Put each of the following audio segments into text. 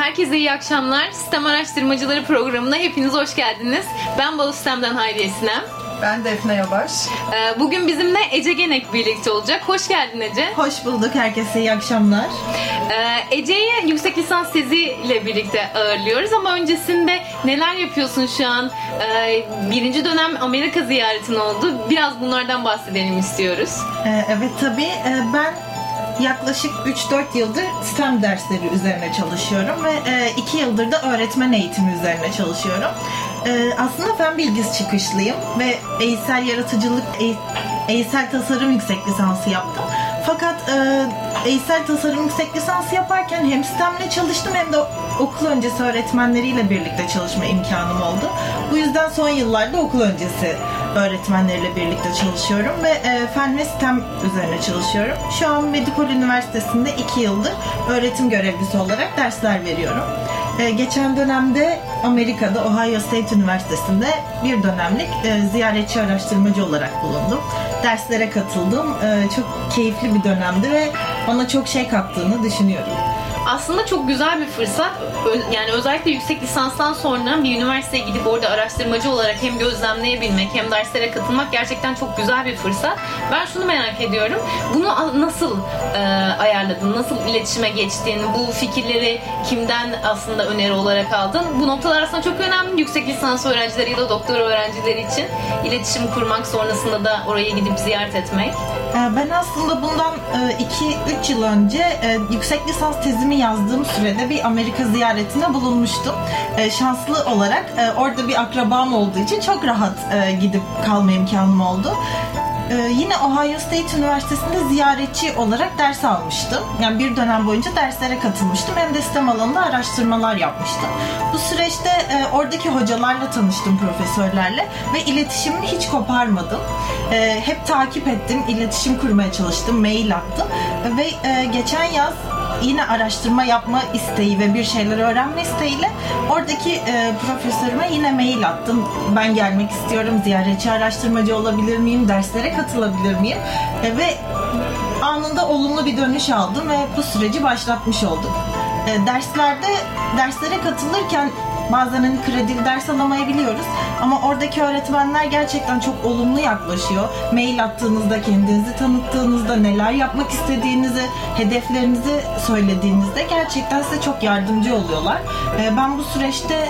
Herkese iyi akşamlar. Sistem Araştırmacıları programına hepiniz hoş geldiniz. Ben Balı Sistem'den Hayriye Sinem. Ben Defne Yabaş. Ee, bugün bizimle Ece Genek birlikte olacak. Hoş geldin Ece. Hoş bulduk. Herkese iyi akşamlar. Ee, Ece'yi yüksek lisans teziyle birlikte ağırlıyoruz ama öncesinde neler yapıyorsun şu an? Ee, birinci dönem Amerika ziyaretin oldu. Biraz bunlardan bahsedelim istiyoruz. Ee, evet tabii. Ben yaklaşık 3-4 yıldır STEM dersleri üzerine çalışıyorum ve 2 yıldır da öğretmen eğitimi üzerine çalışıyorum. Ee, aslında fen bilgisi çıkışlıyım ve eğitsel yaratıcılık, eğitsel tasarım yüksek lisansı yaptım. Fakat e, eğitsel tasarım yüksek lisansı yaparken hem STEM'le çalıştım hem de okul öncesi öğretmenleriyle birlikte çalışma imkanım oldu. Bu yüzden son yıllarda okul öncesi öğretmenleriyle birlikte çalışıyorum ve e, fen ve STEM üzerine çalışıyorum. Şu an Medikol Üniversitesi'nde 2 yıldır öğretim görevlisi olarak dersler veriyorum. E, geçen dönemde Amerika'da Ohio State Üniversitesi'nde bir dönemlik e, ziyaretçi araştırmacı olarak bulundum. Derslere katıldım. E, çok keyifli bir dönemdi ve bana çok şey kattığını düşünüyorum aslında çok güzel bir fırsat. Yani özellikle yüksek lisanstan sonra bir üniversiteye gidip orada araştırmacı olarak hem gözlemleyebilmek hem derslere katılmak gerçekten çok güzel bir fırsat. Ben şunu merak ediyorum. Bunu nasıl e, ayarladın? Nasıl iletişime geçtin? Bu fikirleri kimden aslında öneri olarak aldın? Bu noktalar aslında çok önemli. Yüksek lisans öğrencileri ya da doktora öğrencileri için iletişim kurmak sonrasında da oraya gidip ziyaret etmek. E, ben aslında bundan 2-3 e, yıl önce e, yüksek lisans tezimi yazdığım sürede bir Amerika ziyaretine bulunmuştum. E, şanslı olarak orada bir akrabam olduğu için çok rahat gidip kalma imkanım oldu. Ee, yine Ohio State Üniversitesi'nde ziyaretçi olarak ders almıştım. Yani bir dönem boyunca derslere katılmıştım. Hem de sistem alanında araştırmalar yapmıştım. Bu süreçte e, oradaki hocalarla tanıştım, profesörlerle ve iletişimimi hiç koparmadım. E, hep takip ettim, iletişim kurmaya çalıştım, mail attım ve e, geçen yaz yine araştırma yapma isteği ve bir şeyler öğrenme isteğiyle oradaki e, profesörüme yine mail attım. Ben gelmek istiyorum, ziyaretçi araştırmacı olabilir miyim, derslere katılabilir miyim? E, ve anında olumlu bir dönüş aldım ve bu süreci başlatmış olduk. E, derslerde derslere katılırken Bazen hani kredili ders alamayabiliyoruz. Ama oradaki öğretmenler gerçekten çok olumlu yaklaşıyor. Mail attığınızda, kendinizi tanıttığınızda, neler yapmak istediğinizi, hedeflerinizi söylediğinizde gerçekten size çok yardımcı oluyorlar. Ee, ben bu süreçte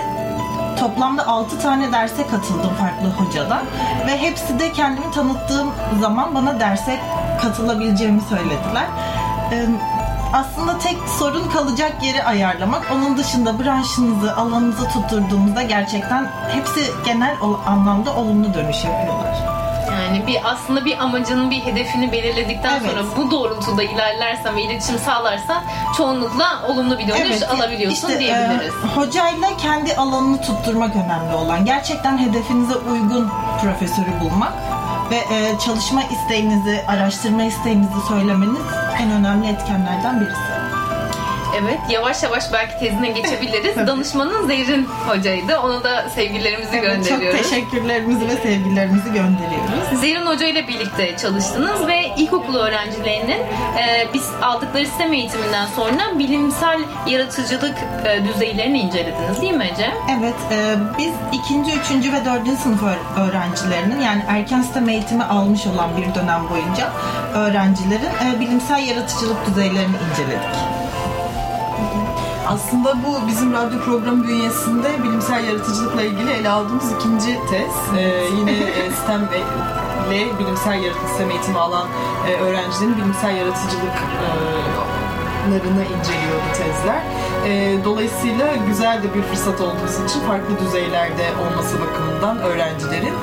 toplamda 6 tane derse katıldım farklı hocadan ve hepsi de kendimi tanıttığım zaman bana derse katılabileceğimi söylediler. Aslında tek sorun kalacak yeri ayarlamak. Onun dışında branşınızı, alanınızı tutturduğunuzda gerçekten hepsi genel anlamda olumlu dönüş yapıyorlar. Yani bir aslında bir amacının bir hedefini belirledikten evet. sonra bu doğrultuda ilerlersen ve iletişim sağlarsan çoğunlukla olumlu bir dönüş evet, alabiliyorsun işte, diyebiliriz. E, hocayla kendi alanını tutturmak önemli olan. Gerçekten hedefinize uygun profesörü bulmak ve e, çalışma isteğinizi, araştırma isteğinizi söylemeniz en önemli etkenlerden birisi. Evet, yavaş yavaş belki tezine geçebiliriz. Danışmanın Zehrin hocaydı. Ona da sevgilerimizi evet, gönderiyoruz. Çok teşekkürlerimizi ve sevgilerimizi gönderiyoruz. Zehrin Hoca ile birlikte çalıştınız ve ilkokul öğrencilerinin e, biz aldıkları sistem eğitiminden sonra bilimsel yaratıcılık e, düzeylerini incelediniz değil mi Ece? Evet, e, biz ikinci, üçüncü ve dördüncü sınıf öğrencilerinin yani erken sistem eğitimi almış olan bir dönem boyunca öğrencilerin e, bilimsel yaratıcılık düzeylerini inceledik. Aslında bu bizim radyo programı bünyesinde bilimsel yaratıcılıkla ilgili ele aldığımız ikinci tez. Ee, yine e, STEM ile bilimsel yaratıcılık eğitimi alan e, öğrencilerin bilimsel yaratıcılık e, inceliyor bu tezler. E, dolayısıyla güzel de bir fırsat olduğu için farklı düzeylerde olması bakımından öğrencilerin.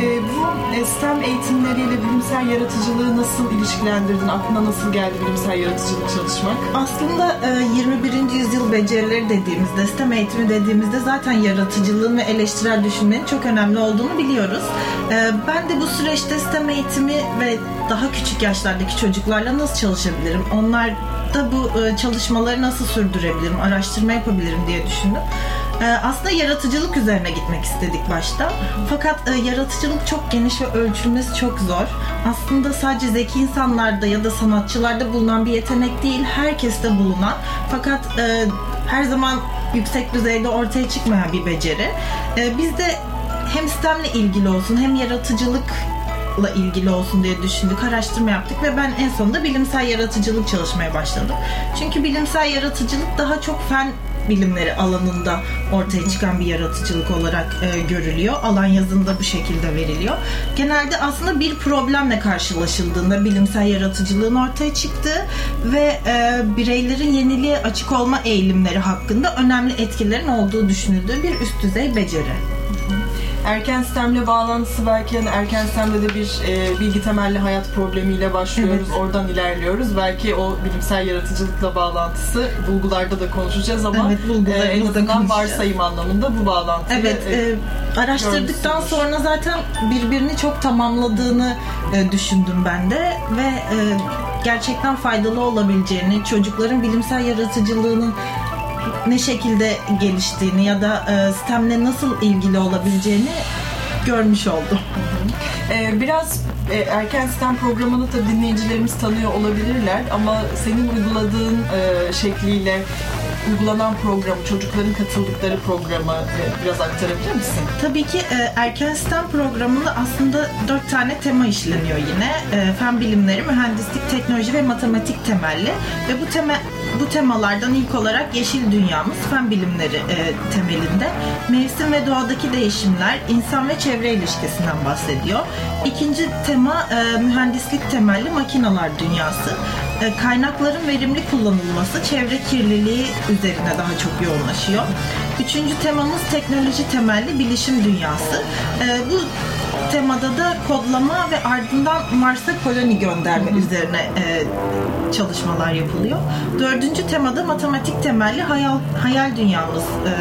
E, bu STEM eğitimleriyle bilimsel yaratıcılığı nasıl ilişkilendirdin? Aklına nasıl geldi bilimsel yaratıcılık çalışmak? Aslında e, 21. yüzyıl becerileri dediğimizde, STEM eğitimi dediğimizde zaten yaratıcılığın ve eleştirel düşünmenin çok önemli olduğunu biliyoruz. E, ben de bu süreçte STEM eğitimi ve daha küçük yaşlardaki çocuklarla nasıl çalışabilirim? Onlar da bu e, çalışmaları nasıl sürdürebilirim, araştırma yapabilirim diye düşündüm. Ee, aslında yaratıcılık üzerine gitmek istedik başta. Fakat e, yaratıcılık çok geniş ve ölçülmesi çok zor. Aslında sadece zeki insanlarda ya da sanatçılarda bulunan bir yetenek değil, herkeste bulunan. Fakat e, her zaman yüksek düzeyde ortaya çıkmayan bir beceri. E, biz de hem sistemle ilgili olsun hem yaratıcılıkla ilgili olsun diye düşündük, araştırma yaptık ve ben en sonunda bilimsel yaratıcılık çalışmaya başladım. Çünkü bilimsel yaratıcılık daha çok fen bilimleri alanında ortaya çıkan bir yaratıcılık olarak e, görülüyor. Alan yazında bu şekilde veriliyor. Genelde aslında bir problemle karşılaşıldığında bilimsel yaratıcılığın ortaya çıktığı ve e, bireylerin yeniliğe açık olma eğilimleri hakkında önemli etkilerin olduğu düşünüldüğü bir üst düzey beceri. Erken sistemle bağlantısı belki hani erken sistemde de bir e, bilgi temelli hayat problemiyle başlıyoruz. Evet. Oradan ilerliyoruz. Belki o bilimsel yaratıcılıkla bağlantısı bulgularda da konuşacağız ama Evet, e, en azından varsayım anlamında bu bağlantıyı Evet, e, e, araştırdıktan sonra zaten birbirini çok tamamladığını e, düşündüm ben de ve e, gerçekten faydalı olabileceğini, çocukların bilimsel yaratıcılığının ne şekilde geliştiğini ya da e, sistemle nasıl ilgili olabileceğini görmüş oldum. Ee, biraz e, erken sistem programını da dinleyicilerimiz tanıyor olabilirler ama senin uyguladığın e, şekliyle uygulanan programı, çocukların katıldıkları programı e, biraz aktarabilir misin? Tabii ki e, erken sistem programında aslında dört tane tema işleniyor yine. E, fen bilimleri, mühendislik, teknoloji ve matematik temelli. Ve bu tema bu temalardan ilk olarak yeşil dünyamız fen bilimleri e, temelinde mevsim ve doğadaki değişimler, insan ve çevre ilişkisinden bahsediyor. İkinci tema e, mühendislik temelli makineler dünyası. E, kaynakların verimli kullanılması, çevre kirliliği üzerine daha çok yoğunlaşıyor. Üçüncü temamız teknoloji temelli bilişim dünyası. E, bu temada da kodlama ve ardından Mars'a koloni gönderme üzerine e, çalışmalar yapılıyor. Dördüncü temada matematik temelli hayal, hayal dünyamız e,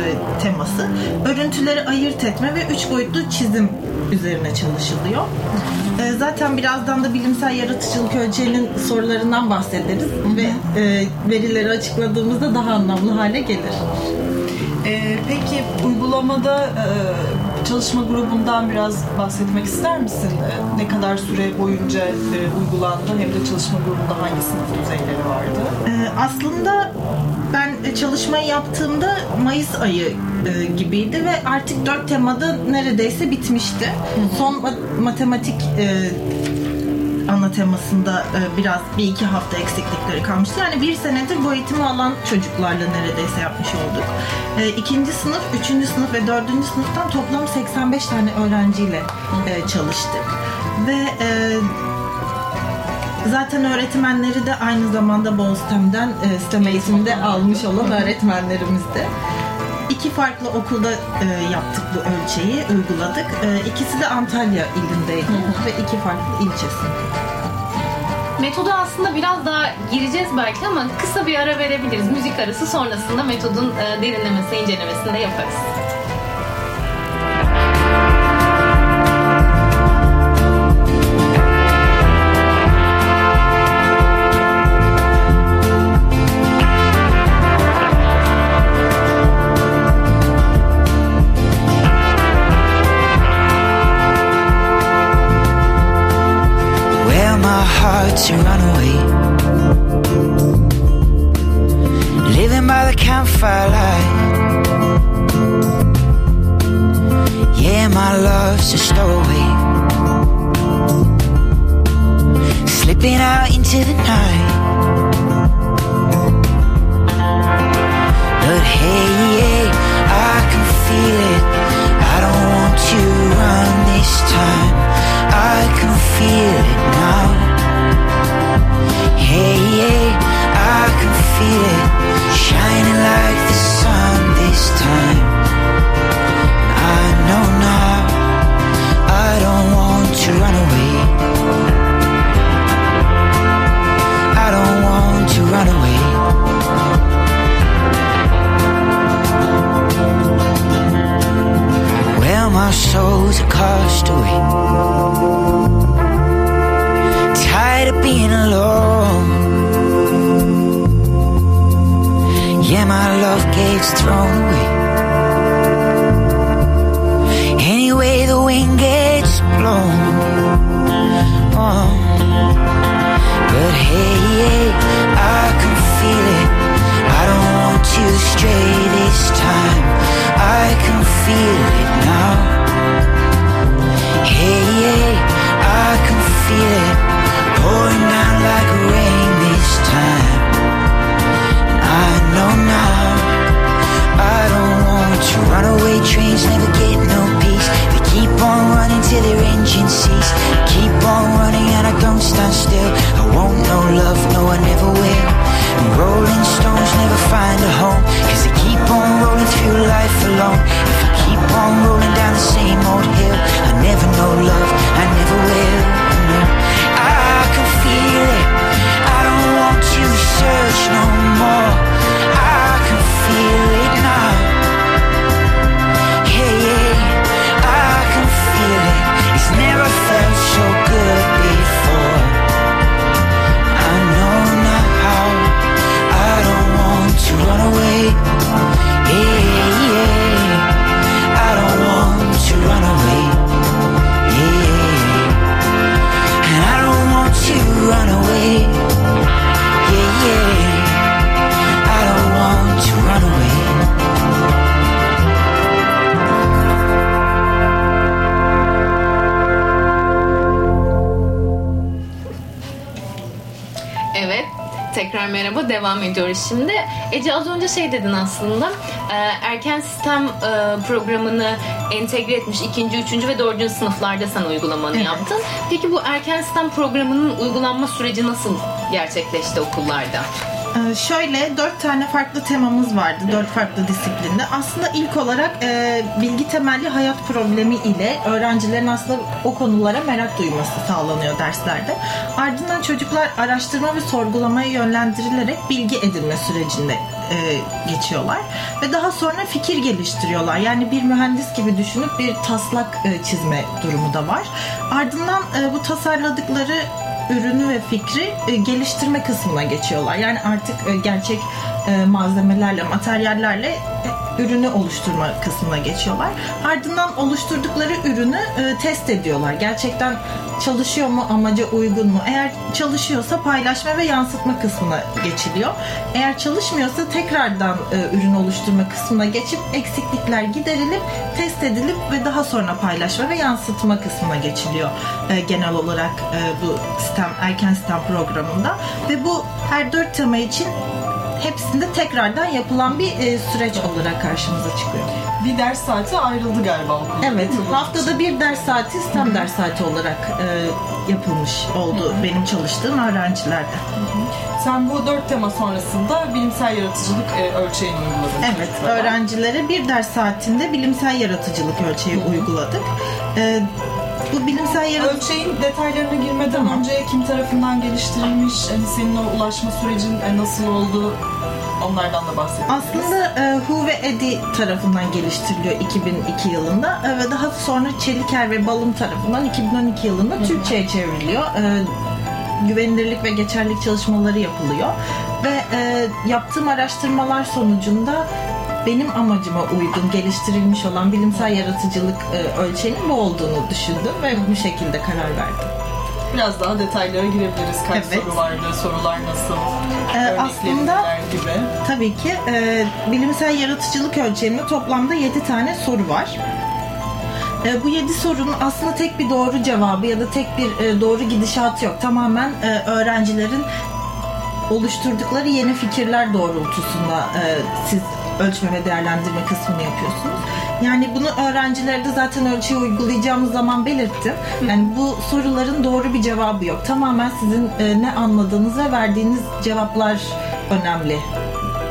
teması. Örüntüleri ayırt etme ve üç boyutlu çizim üzerine çalışılıyor. E, zaten birazdan da bilimsel yaratıcılık ölçeğinin sorularından bahsederiz ve e, verileri açıkladığımızda daha anlamlı hale gelir. Ee, peki uygulamada e, çalışma grubundan biraz bahsetmek ister misin? E, ne kadar süre boyunca e, uygulandı hem de çalışma grubunda hangi sınıf düzeyleri vardı? Ee, aslında ben çalışmayı yaptığımda Mayıs ayı e, gibiydi ve artık dört temada neredeyse bitmişti. Son ma- matematik e, ana temasında e, biraz bir iki hafta eksiklikleri kalmıştı. Yani bir senedir bu eğitimi alan çocuklarla neredeyse yapmış olduk. E, ikinci sınıf, üçüncü sınıf ve dördüncü sınıftan toplam 85 tane öğrenciyle e, çalıştık. Ve e, Zaten öğretmenleri de aynı zamanda Bostem'den e, STEM eğitiminde almış olan öğretmenlerimizdi. İki farklı okulda e, yaptık bu ölçeği, uyguladık. E, ikisi de Antalya ilindeydi ve iki farklı ilçesi. Metoda aslında biraz daha gireceğiz belki ama kısa bir ara verebiliriz. Müzik arası sonrasında metodun e, derinlemesi, incelemesini de yaparız. My to run away. Living by the campfire light. Yeah, my love's a stowaway. Slipping out into the night. chose a castaway. Tired of being alone. Yeah, my love gets thrown away. Anyway, the wind gets blown. Oh. But hey, yeah. Don't stand still. I won't no love, no, I never will. And rolling stones never find a home. Cause they keep on rolling through life alone. If I keep on rolling down the same old hill, I never know love, I never will. Devam ediyoruz şimdi. Ece az önce şey dedin aslında. e, Erken sistem e, programını entegre etmiş ikinci, üçüncü ve dördüncü sınıflarda sen uygulamanı Evet. yaptın. Peki bu erken sistem programının uygulanma süreci nasıl gerçekleşti okullarda? Ee, şöyle dört tane farklı temamız vardı. Dört farklı disiplinde. Aslında ilk olarak e, bilgi temelli hayat problemi ile öğrencilerin aslında o konulara merak duyması sağlanıyor derslerde. Ardından çocuklar araştırma ve sorgulamaya yönlendirilerek bilgi edinme sürecinde e, geçiyorlar. Ve daha sonra fikir geliştiriyorlar. Yani bir mühendis gibi düşünüp bir taslak e, çizme durumu da var. Ardından e, bu tasarladıkları ürünü ve fikri e, geliştirme kısmına geçiyorlar. Yani artık e, gerçek e, malzemelerle, materyallerle ürünü oluşturma kısmına geçiyorlar. Ardından oluşturdukları ürünü e, test ediyorlar. Gerçekten çalışıyor mu, amaca uygun mu? Eğer çalışıyorsa paylaşma ve yansıtma kısmına geçiliyor. Eğer çalışmıyorsa tekrardan e, ürün oluşturma kısmına geçip eksiklikler giderilip test edilip ve daha sonra paylaşma ve yansıtma kısmına geçiliyor e, genel olarak e, bu sistem erken sistem programında ve bu her dört tema için hepsinde tekrardan yapılan bir e, süreç olarak karşımıza çıkıyor. Bir ders saati ayrıldı galiba. Evet, haftada bir ders saati sistem ders saati olarak e, yapılmış oldu benim çalıştığım öğrencilerde. Sen bu dört tema sonrasında bilimsel yaratıcılık e, ölçeğini uyguladın. Evet, çocuklara. öğrencilere bir ders saatinde bilimsel yaratıcılık ölçeği uyguladık. E, bu bilimsel yaratıcılık Ölçeğin detaylarına girmeden Tamam. önce kim tarafından geliştirilmiş, hani senin o ulaşma sürecin e, nasıl oldu, onlardan da bahsedebiliriz. Aslında e, Hu ve Edi tarafından geliştiriliyor 2002 yılında e, ve daha sonra Çeliker ve Balım tarafından 2012 yılında Türkçe'ye çevriliyor. E, güvenilirlik ve geçerlilik çalışmaları yapılıyor ve e, yaptığım araştırmalar sonucunda benim amacıma uygun geliştirilmiş olan bilimsel yaratıcılık e, ölçeğinin bu olduğunu düşündüm ve bu şekilde karar verdim. Biraz daha detaylara girebiliriz. Kaç Evet. soru vardı, sorular nasıl, Ee, aslında- gibi. Tabii ki e, bilimsel yaratıcılık ölçeğinde toplamda 7 tane soru var. E, bu 7 sorunun aslında tek bir doğru cevabı ya da tek bir e, doğru gidişatı yok. Tamamen e, öğrencilerin oluşturdukları yeni fikirler doğrultusunda e, siz ölçme ve değerlendirme kısmını yapıyorsunuz. Yani bunu öğrencilere de zaten ölçüyü uygulayacağımız zaman belirttim. Yani bu soruların doğru bir cevabı yok. Tamamen sizin e, ne anladığınız ve verdiğiniz cevaplar önemli.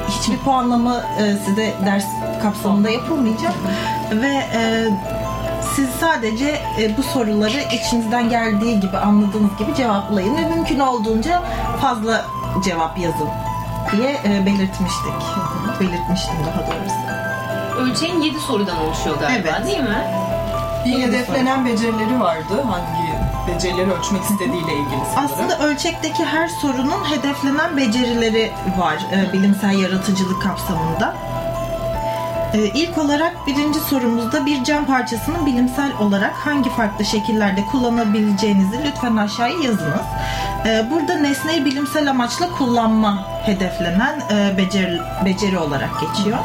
Hiçbir puanlama e, size ders kapsamında yapılmayacak ve e, siz sadece bu soruları içinizden geldiği gibi anladığınız gibi cevaplayın ve mümkün olduğunca fazla cevap yazın diye e, belirtmiştik. Belirtmiştim daha doğrusu. Ölçeğin 7 sorudan oluşuyor galiba Evet. değil mi? Bir hedeflenen becerileri vardı. Hangi becerileri ölçmek istediğiyle ilgili sanırım. Aslında ölçekteki her sorunun hedeflenen becerileri var e, bilimsel yaratıcılık kapsamında. Ee, ilk olarak birinci sorumuzda bir cam parçasının bilimsel olarak hangi farklı şekillerde kullanabileceğinizi lütfen aşağıya yazınız. Ee, burada nesneyi bilimsel amaçla kullanma hedeflenen e, beceri, beceri olarak geçiyor.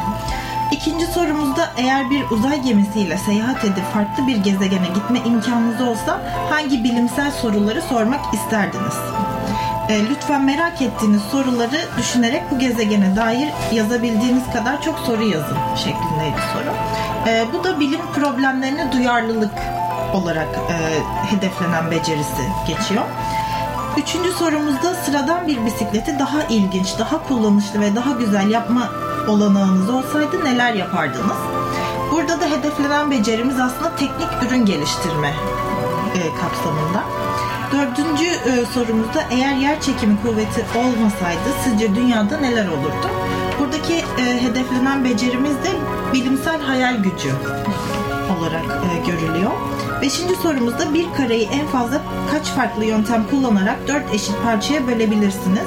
İkinci sorumuzda eğer bir uzay gemisiyle seyahat edip farklı bir gezegene gitme imkanınız olsa hangi bilimsel soruları sormak isterdiniz? E, lütfen merak ettiğiniz soruları düşünerek bu gezegene dair yazabildiğiniz kadar çok soru yazın şeklindeydi soru. E, bu da bilim problemlerine duyarlılık olarak e, hedeflenen becerisi geçiyor. Üçüncü sorumuzda sıradan bir bisikleti daha ilginç, daha kullanışlı ve daha güzel yapma olanağınız olsaydı neler yapardınız? Burada da hedeflenen becerimiz aslında teknik ürün geliştirme e, kapsamında. Dördüncü e, sorumuzda eğer yer çekimi kuvveti olmasaydı sizce dünyada neler olurdu? Buradaki e, hedeflenen becerimiz de bilimsel hayal gücü olarak e, görülüyor. Beşinci sorumuzda bir kareyi en fazla kaç farklı yöntem kullanarak dört eşit parçaya bölebilirsiniz?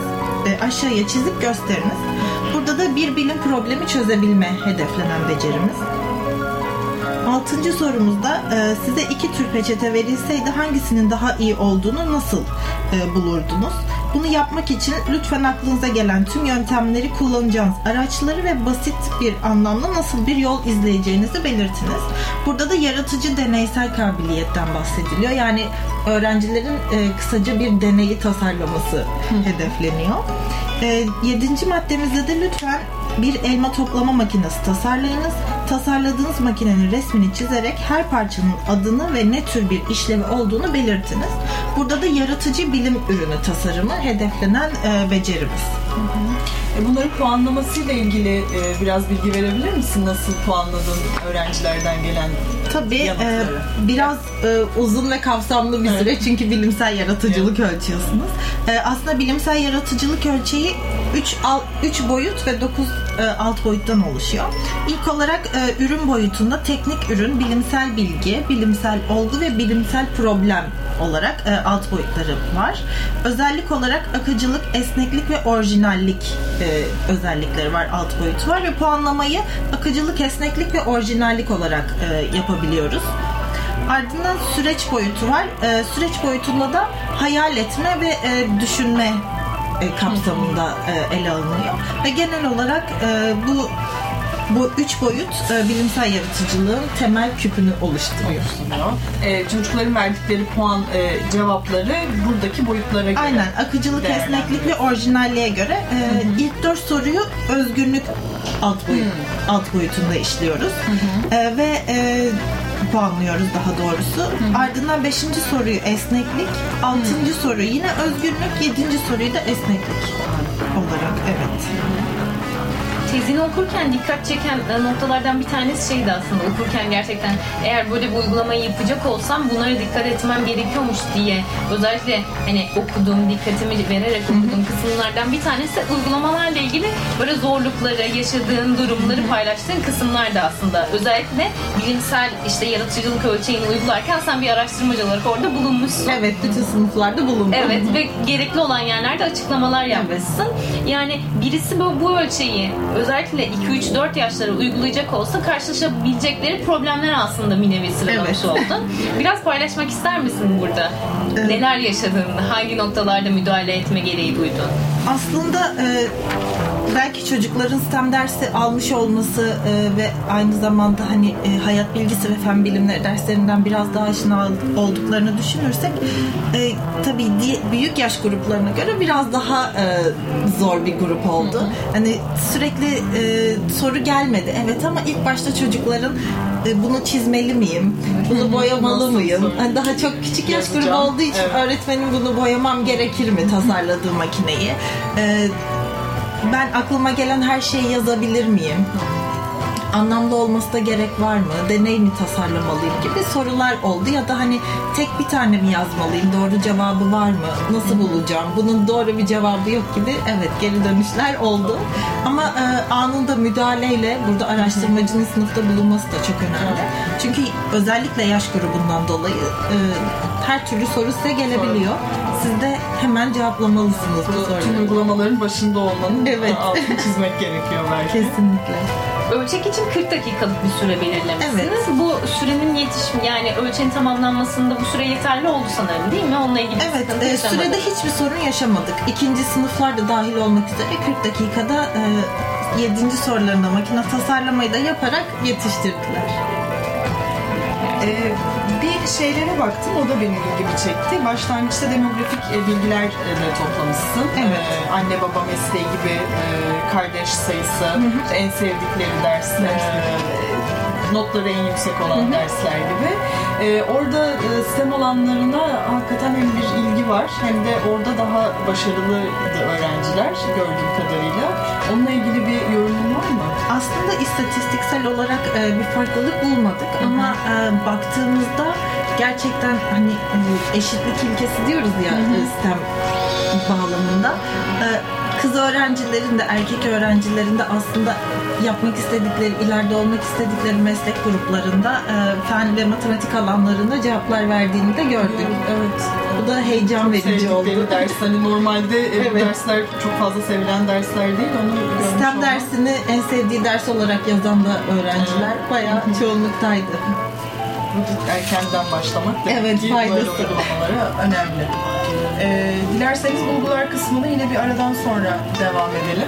Aşağıya çizip gösteriniz. Burada da bir bilim problemi çözebilme hedeflenen becerimiz. Altıncı sorumuzda e, size iki tür peçete verilseydi hangisinin daha iyi olduğunu nasıl e, bulurdunuz? Bunu yapmak için lütfen aklınıza gelen tüm yöntemleri kullanacağınız araçları ve basit bir anlamda nasıl bir yol izleyeceğinizi belirtiniz. Burada da yaratıcı deneysel kabiliyetten bahsediliyor. Yani öğrencilerin e, kısaca bir deneyi tasarlaması hedefleniyor. E, yedinci maddemizde de lütfen bir elma toplama makinesi tasarlayınız. Tasarladığınız makinenin resmini çizerek her parçanın adını ve ne tür bir işlevi olduğunu belirtiniz. Burada da yaratıcı bilim ürünü tasarımı hedeflenen e, becerimiz. E, Bunların puanlamasıyla ilgili e, biraz bilgi verebilir misin? Nasıl puanladın öğrencilerden gelen Tabii e, biraz e, uzun ve kapsamlı bir süreç çünkü bilimsel yaratıcılık ölçüyorsunuz. E, aslında bilimsel yaratıcılık ölçeği 3 3 boyut ve 9 alt boyuttan oluşuyor. İlk olarak e, ürün boyutunda teknik ürün, bilimsel bilgi, bilimsel olgu ve bilimsel problem olarak e, alt boyutları var. Özellik olarak akıcılık, esneklik ve orijinallik e, özellikleri var, alt boyutu var ve puanlamayı akıcılık, esneklik ve orijinallik olarak e, yapabiliyoruz. Ardından süreç boyutu var. E, süreç boyutunda da hayal etme ve e, düşünme e, kapsamında e, ele alınıyor. Ve genel olarak e, bu bu üç boyut e, bilimsel yaratıcılığın temel küpünü oluşturuyor. oluşturuyor. E, çocukların verdikleri puan e, cevapları buradaki boyutlara göre. Aynen akıcılık, esneklik ve orijinalliğe göre e, ilk dört soruyu özgünlük alt boyut alt boyutunda işliyoruz E, ve e, puanlıyoruz daha doğrusu. Ardından beşinci soruyu esneklik, altıncı soru yine özgünlük, yedinci soruyu da esneklik olarak evet. Tezini okurken dikkat çeken e, noktalardan bir tanesi şeydi aslında okurken gerçekten eğer böyle bir uygulamayı yapacak olsam bunlara dikkat etmem gerekiyormuş diye özellikle hani okuduğum dikkatimi vererek okuduğum kısımlardan bir tanesi uygulamalarla ilgili böyle zorlukları, yaşadığın durumları paylaştığın kısımlar da aslında özellikle bilimsel işte yaratıcılık ölçeğini uygularken sen bir araştırmacı olarak orada bulunmuşsun. Evet, bütün sınıflarda bulundu. Evet ve gerekli olan yerlerde açıklamalar yapmışsın. Yani birisi bu, bu ölçeği özellikle 2-3-4 yaşlara uygulayacak olsa karşılaşabilecekleri problemler aslında bir nevi sıralamış Evet. oldun. Biraz paylaşmak ister misin burada? Evet. Neler yaşadın? Hangi noktalarda müdahale etme gereği duydun? Aslında e, belki çocukların STEM dersi almış olması e, ve aynı zamanda hani e, hayat bilgisi ve fen bilimleri derslerinden biraz daha aşina olduklarını düşünürsek e, tabii di- büyük yaş gruplarına göre biraz daha e, zor bir grup oldu. Hani sürekli e, soru gelmedi. Evet ama ilk başta çocukların e, bunu çizmeli miyim? Bunu boyamalı mıyım? Hani daha çok küçük yaş grubu olduğu için öğretmenim bunu boyamam gerekir mi tasarladığı makineyi? Ee, ben aklıma gelen her şeyi yazabilir miyim? Anlamlı olması da gerek var mı? Deney mi tasarlamalıyım gibi sorular oldu ya da hani tek bir tane mi yazmalıyım? Doğru cevabı var mı? Nasıl bulacağım? Bunun doğru bir cevabı yok gibi evet geri dönüşler oldu. Ama e, anında müdahaleyle burada araştırmacının sınıfta bulunması da çok önemli. Çünkü özellikle yaş grubundan dolayı e, her türlü soru size gelebiliyor. Siz de hemen cevaplamalısınız bu Bu tüm soruları. uygulamaların başında olmanın Evet. altını çizmek gerekiyor belki. Kesinlikle. Ölçek için 40 dakikalık bir süre belirlemişsiniz. Evet. Bu sürenin yetişim yani ölçeğin tamamlanmasında bu süre yeterli oldu sanırım değil mi? Onunla ilgili bir Evet, sıkıntı e, yaşamadınız. sürede hiçbir sorun yaşamadık. İkinci sınıflar da dahil olmak üzere 40 dakikada e, 7. sorularına makine tasarlamayı da yaparak yetiştirdiler. Ee, bir şeylere baktım, o da benim ilgimi çekti. Başlangıçta demografik e, bilgiler e, de toplamışsın. Evet. Ee, anne baba mesleği gibi, e, kardeş sayısı, işte en sevdikleri ders, e, notları en yüksek olan dersler gibi. Ee, orada e, STEM alanlarına hakikaten hem bir ilgi var hem de orada daha başarılıydı öğrenciler gördüğüm kadarıyla. Onunla ilgili bir yorumun var mı? Aslında istatistiksel olarak e, bir farklılık bulmadık ama e, baktığımızda gerçekten hani e, eşitlik ilkesi diyoruz ya e, STEM bağlamında. E, kız öğrencilerin de erkek öğrencilerin de aslında yapmak istedikleri, ileride olmak istedikleri meslek gruplarında e, fen ve matematik alanlarında cevaplar verdiğini de gördük. Evet. Bu da heyecan verici oldu. Ders. Hani normalde e, bu Evet. dersler çok fazla sevilen dersler değil. Onu STEM dersini en sevdiği ders olarak yazan da öğrenciler bayağı çoğunluktaydı. erkenden başlamak demek Evet, faydası. önemli. Ee, dilerseniz bulgular kısmını yine bir aradan sonra devam edelim.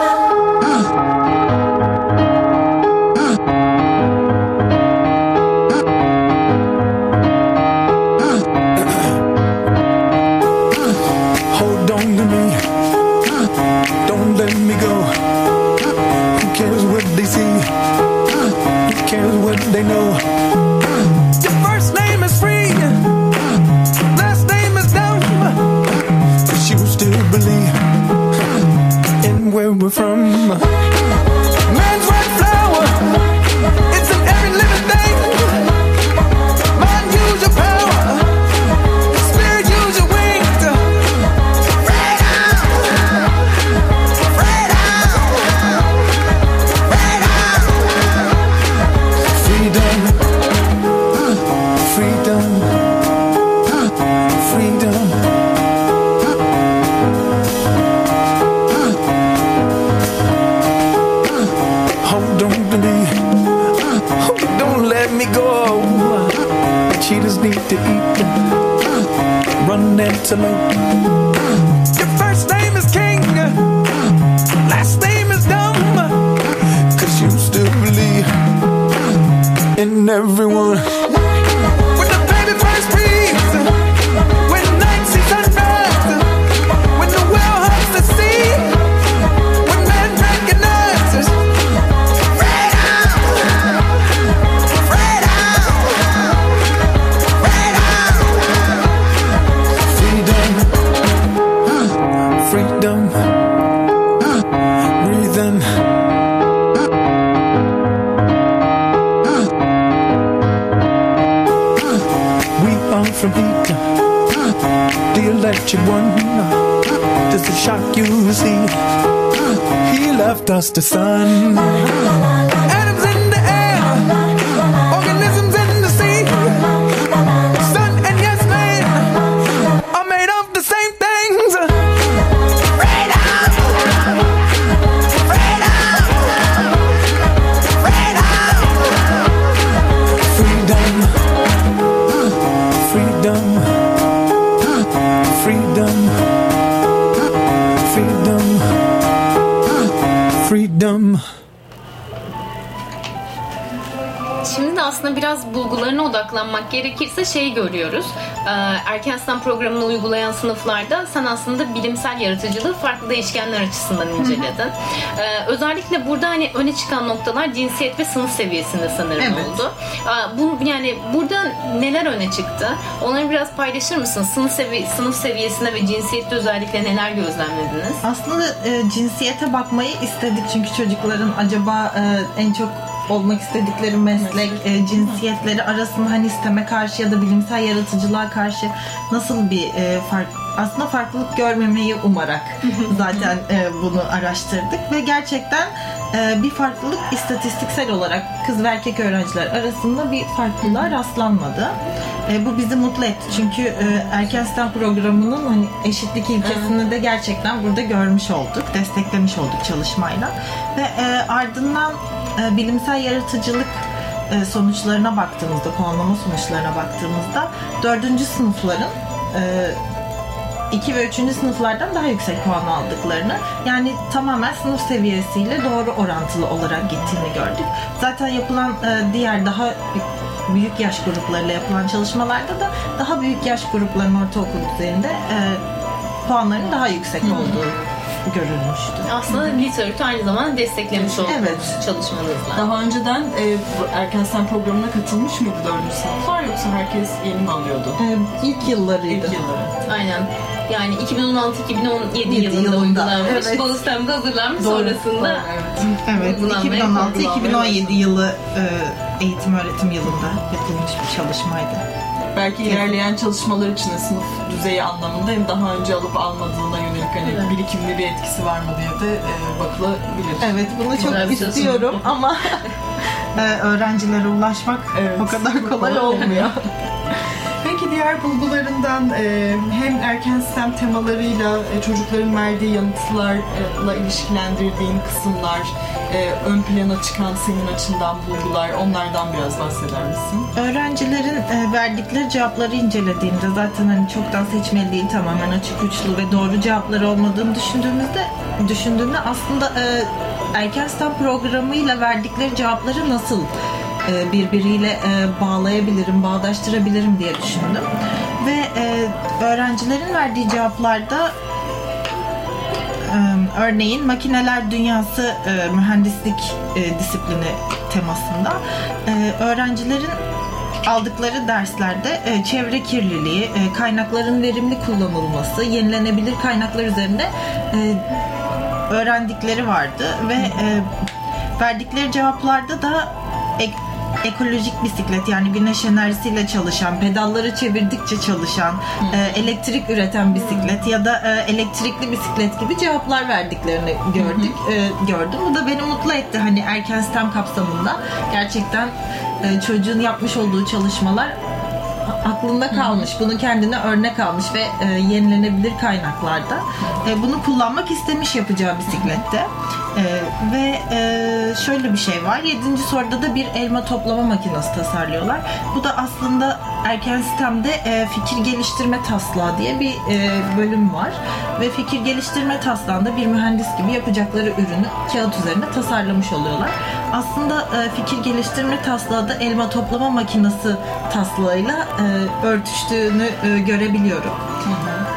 We're from. From Eden, the electric one. Does it shock you see? He left us the sun. Odaklanmak gerekirse şey görüyoruz. Ee, Erken sınav programını uygulayan sınıflarda sen aslında bilimsel yaratıcılığı farklı değişkenler açısından inceledin. Ee, özellikle burada hani öne çıkan noktalar cinsiyet ve sınıf seviyesinde sanırım Evet. oldu. Bu yani burada neler öne çıktı? Onları biraz paylaşır mısın? Sınıf sevi sınıf seviyesinde ve cinsiyette özellikle neler gözlemlediniz? Aslında e, cinsiyete bakmayı istedik çünkü çocukların acaba e, en çok olmak istedikleri meslek, e, cinsiyetleri arasında hani sisteme karşı ya da bilimsel yaratıcılığa karşı nasıl bir e, fark aslında farklılık görmemeyi umarak zaten e, bunu araştırdık ve gerçekten e, bir farklılık istatistiksel olarak kız ve erkek öğrenciler arasında bir farklılığa rastlanmadı. E, bu bizi mutlu etti. Çünkü e, erken STEM programının hani eşitlik ilkesini de gerçekten burada görmüş olduk, desteklemiş olduk çalışmayla. Ve e, ardından e, bilimsel yaratıcılık e, sonuçlarına baktığımızda, puanlama sonuçlarına baktığımızda dördüncü sınıfların e, 2 ve 3. sınıflardan daha yüksek puan aldıklarını yani tamamen sınıf seviyesiyle doğru orantılı olarak gittiğini gördük. Zaten yapılan e, diğer daha büyük yaş gruplarıyla yapılan çalışmalarda da daha büyük yaş gruplarının ortaokul düzeyinde e, puanların daha yüksek olduğu görülmüştü. Aslında literatür aynı zamanda desteklemiş oldunuz Evet. çalışmanızla. Daha önceden e, erken STEM programına katılmış mıydı 4. sınıflar yoksa herkes yeni mi alıyordu? E, ilk yıllarıydı. İlk yılları. Aynen. Yani 2016-2017 Yedi yılında, yılında, uygulanmış. evet. Bağıstem'de hazırlanmış. Doğru, Sonrasında Evet. Evet, Uygulanmaya 2016-2017 yılı e, eğitim öğretim yılında yapılmış bir çalışmaydı. Belki ilerleyen çalışmalar için de sınıf düzeyi anlamında hem daha önce alıp almadığına yönelik hani birikimli bir etkisi var mı diye de e, bakılabilir. Evet, bunu Güzel çok çalışma. istiyorum ama e, öğrencilere ulaşmak Evet. o kadar Kolay olmuyor. Diğer bulgularından e, hem erken sistem temalarıyla e, çocukların verdiği yanıtlarla ilişkilendirdiğin kısımlar, e, ön plana çıkan senin açından bulgular, onlardan biraz bahseder misin? Öğrencilerin verdikleri cevapları incelediğimde zaten hani çoktan seçmeli değil tamamen açık uçlu ve doğru cevapları olmadığını düşündüğümüzde düşündüğümde aslında erken STEM programıyla verdikleri cevapları nasıl birbiriyle e, bağlayabilirim, bağdaştırabilirim diye düşündüm. Ve e, öğrencilerin verdiği cevaplarda e, örneğin makineler dünyası e, mühendislik e, disiplini temasında e, öğrencilerin aldıkları derslerde e, çevre kirliliği, e, kaynakların verimli kullanılması, yenilenebilir kaynaklar üzerinde e, öğrendikleri vardı ve e, verdikleri cevaplarda da ekolojik bisiklet yani güneş enerjisiyle çalışan, pedalları çevirdikçe çalışan, e, elektrik üreten bisiklet ya da e, elektrikli bisiklet gibi cevaplar verdiklerini gördük, e, gördüm. Bu da beni mutlu etti. Hani erken STEM kapsamında gerçekten e, çocuğun yapmış olduğu çalışmalar aklında kalmış. Bunu kendine örnek almış ve e, yenilenebilir kaynaklarda. E, bunu kullanmak istemiş yapacağı bisiklette. E, ve e, şöyle bir şey var. Yedinci soruda da bir elma toplama makinesi tasarlıyorlar. Bu da aslında erken sistemde e, fikir geliştirme taslağı diye bir e, bölüm var. Ve fikir geliştirme taslağında bir mühendis gibi yapacakları ürünü kağıt üzerinde tasarlamış oluyorlar. Aslında e, fikir geliştirme taslağı da elma toplama makinesi taslağıyla e, örtüştüğünü e, görebiliyorum.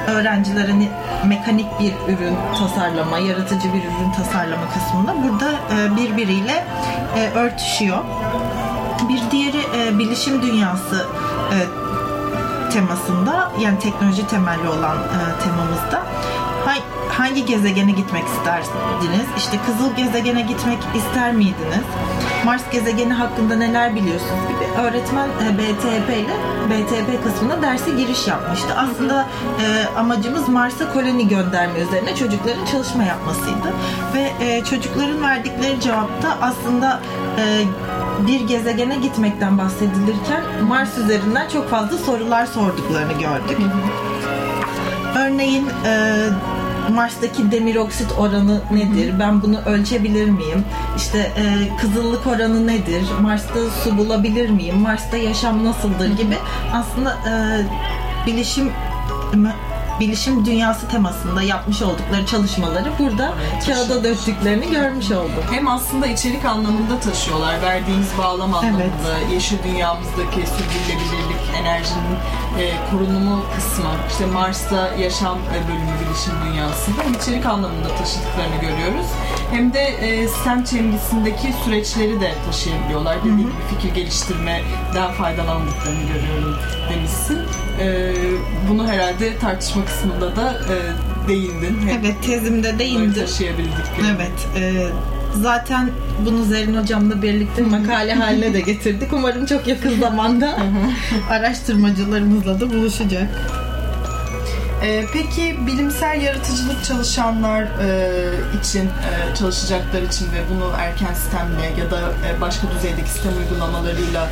Öğrenciler hani mekanik bir ürün tasarlama, yaratıcı bir ürün tasarlama kısmında burada e, birbiriyle e, örtüşüyor. Bir diğeri e, bilişim dünyası e, temasında yani teknoloji temelli olan e, temamızda ha- hangi gezegene gitmek isterdiniz? İşte kızıl gezegene gitmek ister miydiniz? Mars gezegeni hakkında neler biliyorsunuz gibi öğretmen e, BTP ile BTP kısmına derse giriş yapmıştı. Aslında e, amacımız Mars'a koloni gönderme üzerine çocukların çalışma yapmasıydı. Ve e, çocukların verdikleri cevapta aslında e, bir gezegene gitmekten bahsedilirken Mars üzerinden çok fazla sorular sorduklarını gördük. Örneğin e, Mars'taki demir oksit oranı nedir? Ben bunu ölçebilir miyim? İşte e, kızıllık oranı nedir? Mars'ta su bulabilir miyim? Mars'ta yaşam nasıldır gibi aslında e, bilişim bilişim dünyası temasında yapmış oldukları çalışmaları burada kağıda döktüklerini görmüş olduk. Hem aslında içerik anlamında taşıyorlar. Verdiğimiz bağlam anlamında, yeşil dünyamızdaki sürdürülebilirlik, enerjinin e, korunumu kısmı, işte Mars'ta yaşam e, bölümü bilişim dünyasında hem içerik anlamında taşıdıklarını görüyoruz. Hem de e, STEM çevresindeki süreçleri de taşıyabiliyorlar. Dediğim gibi fikir geliştirmeden faydalandıklarını görüyorum demişsin. E, bunu herhalde tartışma kısmında da e, değindin. Hem Evet tezimde değindim. taşıyabildikleri. Evet. e, zaten bunu Zerrin hocamla birlikte makale haline de getirdik. Umarım çok yakın zamanda araştırmacılarımızla da buluşacak. Ee, peki bilimsel yaratıcılık çalışanlar e, için, e, çalışacaklar için ve bunu erken sistemle ya da e, başka düzeydeki sistem uygulamalarıyla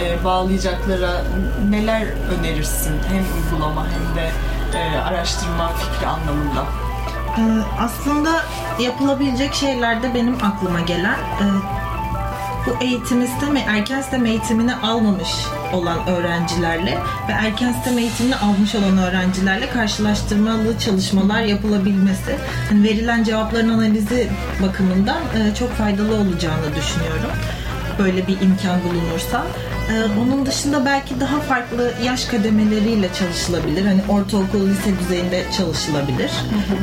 e, bağlayacaklara neler önerirsin? Hem uygulama hem de e, araştırma fikri anlamında. Ee, aslında yapılabilecek şeylerde benim aklıma gelen e, bu eğitim sistemi, erken sistem eğitimini almamış olan öğrencilerle ve erken sistem eğitimini almış olan öğrencilerle karşılaştırmalı çalışmalar yapılabilmesi, hani verilen cevapların analizi bakımından e, çok faydalı olacağını düşünüyorum. Böyle bir imkan bulunursa. Ee, onun dışında belki daha farklı yaş kademeleriyle çalışılabilir. Hani ortaokul, lise düzeyinde çalışılabilir.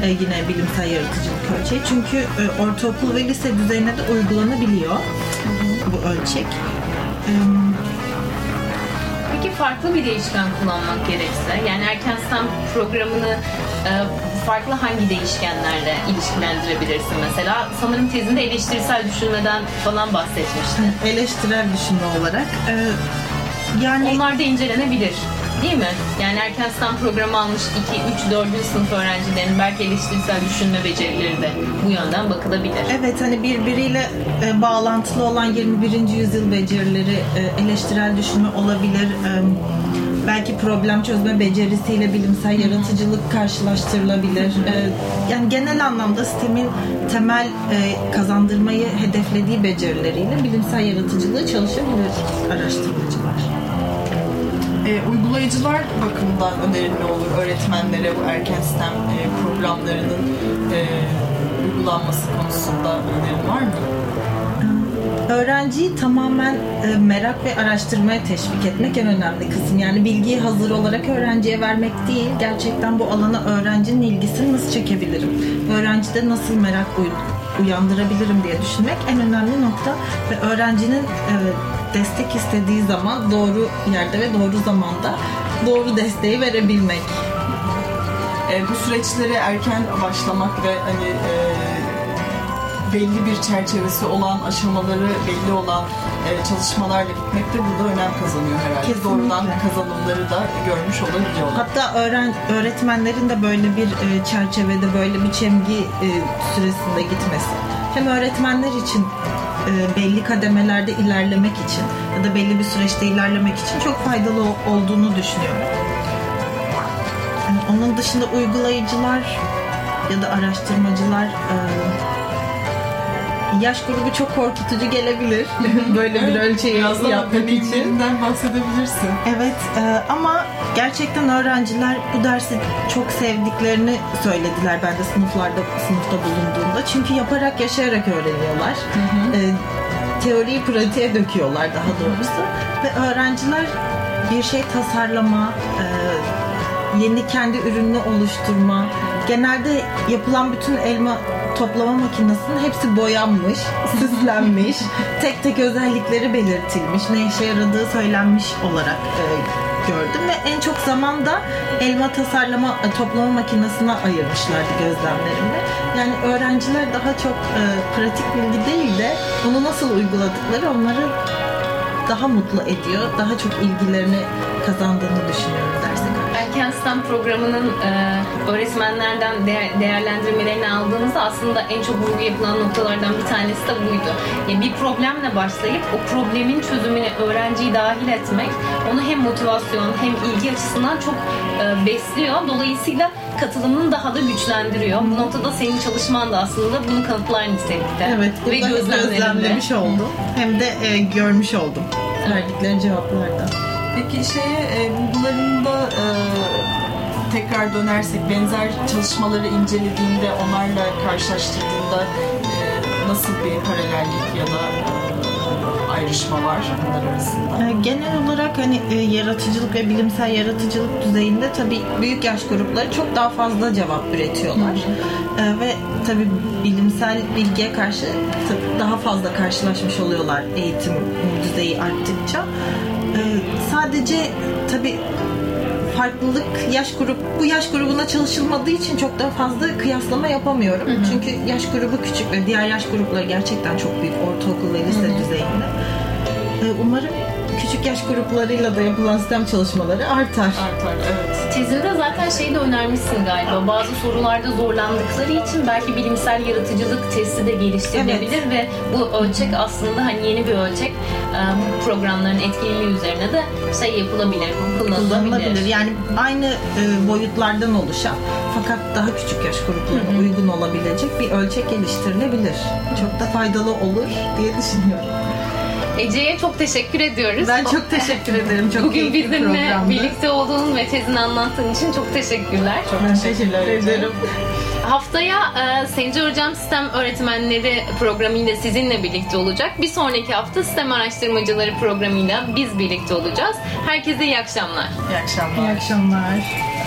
Ee, yine bilimsel yaratıcılık ölçeği. Çünkü e, ortaokul ve lise düzeyine de uygulanabiliyor bu ölçek. Ee, Peki farklı bir değişken kullanmak gerekse, yani erken sistem programını e, farklı hangi değişkenlerle ilişkilendirebilirsin mesela? Sanırım tezinde eleştirisel düşünmeden falan bahsetmiştin. eleştirel düşünme olarak. e, yani Onlar da incelenebilir. Değil mi? Yani erken sistem programı almış 2, 3, 4. sınıf öğrencilerin belki eleştirisel düşünme becerileri de bu yönden bakılabilir. Evet hani birbiriyle e, bağlantılı olan 21. yüzyıl becerileri e, eleştirel düşünme olabilir. E, belki problem çözme becerisiyle bilimsel yaratıcılık karşılaştırılabilir. E, yani genel anlamda sistemin temel e, kazandırmayı hedeflediği becerileriyle bilimsel yaratıcılığı çalışabilir araştırmacılar. E, uygulayıcılar bakımından önerin ne olur? Öğretmenlere bu erken sistem e, programlarının e, uygulanması konusunda önerin var mı? Öğrenciyi tamamen e, merak ve araştırmaya teşvik etmek en önemli kısım. Yani bilgiyi hazır olarak öğrenciye vermek değil, gerçekten bu alana öğrencinin ilgisini nasıl çekebilirim? Öğrencide nasıl merak uy- uyandırabilirim diye düşünmek en önemli nokta ve öğrencinin e, destek istediği zaman doğru yerde ve doğru zamanda doğru desteği verebilmek. E, bu süreçlere erken başlamak ve hani e, belli bir çerçevesi olan, aşamaları belli olan e, çalışmalarla gitmek de burada önem kazanıyor herhalde. Kesinlikle. Doğrudan kazanımları da görmüş olabiliyorlar. Hatta öğren öğretmenlerin de böyle bir e, çerçevede böyle bir çemgi e, süresinde gitmesi. Hem öğretmenler için e, belli kademelerde ilerlemek için ya da belli bir süreçte ilerlemek için çok faydalı olduğunu düşünüyorum. Yani onun dışında uygulayıcılar ya da araştırmacılar e, yaş grubu çok korkutucu gelebilir. böyle bir ölçeği yapmak için. deneyimlerinden bahsedebilirsin. Evet e, ama gerçekten öğrenciler bu dersi çok sevdiklerini söylediler ben de sınıflarda sınıfta bulunduğumda. Çünkü yaparak yaşayarak öğreniyorlar. E, teoriyi pratiğe döküyorlar daha doğrusu. Ve öğrenciler bir şey tasarlama, e, yeni kendi ürününü oluşturma, genelde yapılan bütün elma toplama makinesinin hepsi boyanmış, süslenmiş, tek tek özellikleri belirtilmiş, ne işe yaradığı söylenmiş olarak e, gördüm ve en çok zaman da elma tasarlama e, toplama makinesine ayırmışlardı gözlemlerimde. Yani öğrenciler daha çok e, pratik bilgi değil de bunu nasıl uyguladıkları onları daha mutlu ediyor, daha çok ilgilerini kazandığını düşünüyorum. Erken sistem programının e, öğretmenlerden değer- değerlendirmelerini aldığımızda aslında en çok vurgu yapılan noktalardan bir tanesi de buydu. Yani bir problemle başlayıp o problemin çözümüne öğrenciyi dahil etmek onu hem motivasyon hem ilgi açısından çok e, besliyor. Dolayısıyla katılımını daha da güçlendiriyor. Bu noktada senin çalışman da aslında bunu kanıtlar nitelikte. Evet, Ve gözlemlemiş oldum. Hem de e, görmüş oldum. Verdikleri cevaplarda. Peki şeye e, bulgularında e, tekrar dönersek benzer çalışmaları incelediğinde onlarla karşılaştırdığında e, nasıl bir paralellik ya da e, ayrışma var bunlar arasında? E, Genel olarak hani yaratıcılık ve bilimsel yaratıcılık düzeyinde tabii büyük yaş grupları çok daha fazla cevap üretiyorlar. E, ve tabii bilimsel bilgiye karşı daha fazla karşılaşmış oluyorlar eğitim düzeyi arttıkça. E, sadece tabii farklılık yaş grup bu yaş grubuna çalışılmadığı için çok daha fazla kıyaslama yapamıyorum. Çünkü yaş grubu küçük ve diğer yaş grupları gerçekten çok büyük ortaokul ve lise düzeyinde. Ee, Umarım küçük yaş gruplarıyla da yapılan sistem çalışmaları artar. Artar evet. Tezinde zaten şeyi de önermişsin galiba. Bazı sorularda zorlandıkları için belki bilimsel yaratıcılık testi de geliştirilebilir ve bu ölçek aslında hani yeni bir ölçek. Bu programların etkililiği üzerine de şey yapılabilir, kullanılabilir. kullanılabilir. Yani aynı e, boyutlardan oluşan fakat daha küçük yaş gruplarına uygun olabilecek bir ölçek geliştirilebilir. Çok da faydalı olur diye düşünüyorum. Ece'ye çok teşekkür ediyoruz. Ben çok teşekkür ederim. Çok Bugün bizimle programdı. birlikte olduğun ve tezini anlattığın için çok teşekkürler. Çok teşekkürler ederim. Haftaya e, Sencer Hocam Sistem Öğretmenleri programıyla sizinle birlikte olacak. Bir sonraki hafta Sistem Araştırmacıları programıyla biz birlikte olacağız. Herkese iyi akşamlar. İyi akşamlar. İyi akşamlar.